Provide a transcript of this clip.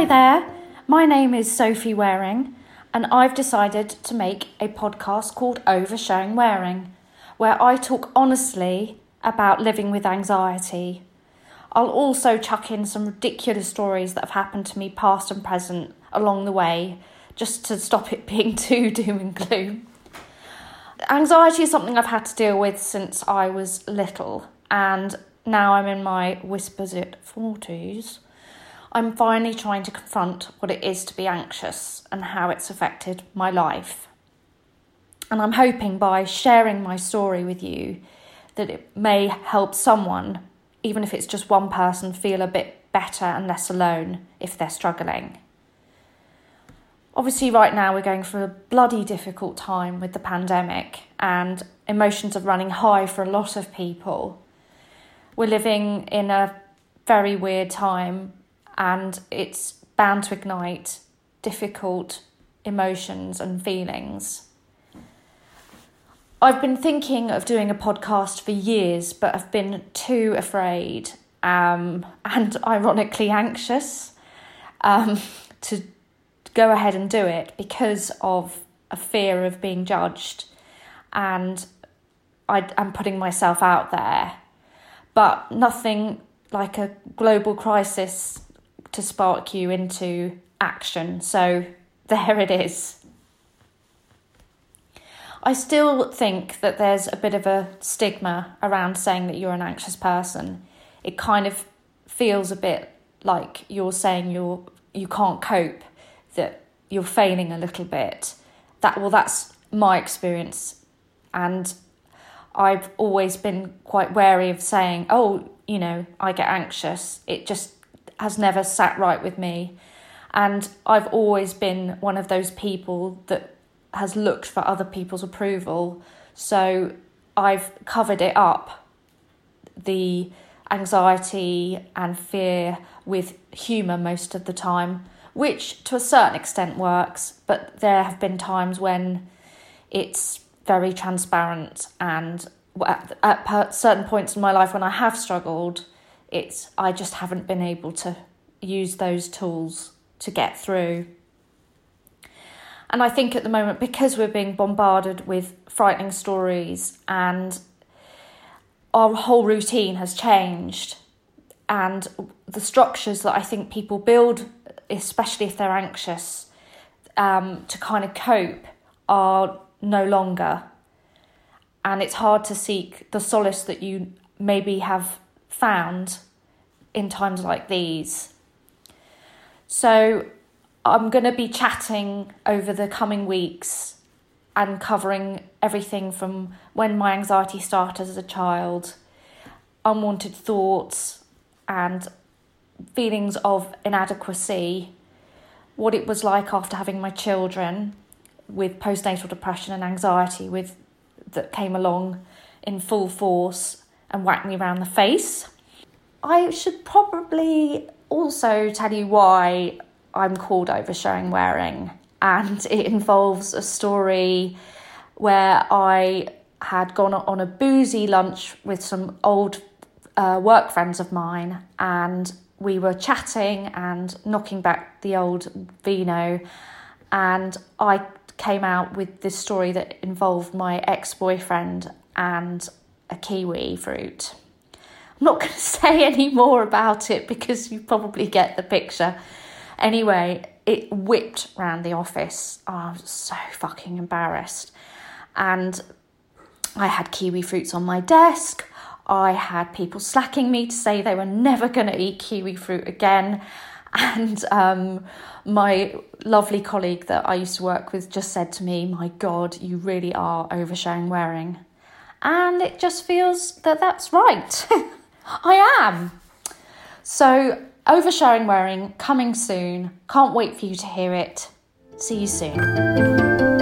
Hi there, my name is Sophie Waring, and I've decided to make a podcast called Oversharing Waring, where I talk honestly about living with anxiety. I'll also chuck in some ridiculous stories that have happened to me, past and present, along the way, just to stop it being too doom and gloom. Anxiety is something I've had to deal with since I was little, and now I'm in my whispers it 40s. I'm finally trying to confront what it is to be anxious and how it's affected my life. And I'm hoping by sharing my story with you that it may help someone, even if it's just one person, feel a bit better and less alone if they're struggling. Obviously, right now we're going through a bloody difficult time with the pandemic, and emotions are running high for a lot of people. We're living in a very weird time and it's bound to ignite difficult emotions and feelings. I've been thinking of doing a podcast for years, but I've been too afraid um, and ironically anxious um, to go ahead and do it because of a fear of being judged and I, am putting myself out there. But nothing like a global crisis to spark you into action. So there it is. I still think that there's a bit of a stigma around saying that you're an anxious person. It kind of feels a bit like you're saying you're you can't cope, that you're failing a little bit. That well that's my experience and I've always been quite wary of saying, "Oh, you know, I get anxious." It just has never sat right with me. And I've always been one of those people that has looked for other people's approval. So I've covered it up, the anxiety and fear, with humour most of the time, which to a certain extent works. But there have been times when it's very transparent and at, at certain points in my life when I have struggled, it's I just haven't been able to use those tools to get through. And I think at the moment, because we're being bombarded with frightening stories and our whole routine has changed, and the structures that I think people build, especially if they're anxious, um, to kind of cope, are no longer. And it's hard to seek the solace that you maybe have found in times like these. So I'm going to be chatting over the coming weeks and covering everything from when my anxiety started as a child, unwanted thoughts, and feelings of inadequacy, what it was like after having my children with postnatal depression and anxiety with that came along in full force and whacked me around the face. I should probably also tell you why I'm called Oversharing Waring, and it involves a story where I had gone on a boozy lunch with some old uh, work friends of mine, and we were chatting and knocking back the old vino, and I came out with this story that involved my ex boyfriend and a kiwi fruit. I'm not going to say any more about it because you probably get the picture. Anyway, it whipped round the office. Oh, I was so fucking embarrassed. And I had kiwi fruits on my desk. I had people slacking me to say they were never going to eat kiwi fruit again. And um, my lovely colleague that I used to work with just said to me, My God, you really are oversharing Waring. And it just feels that that's right. I am. So, oversharing Waring coming soon. Can't wait for you to hear it. See you soon.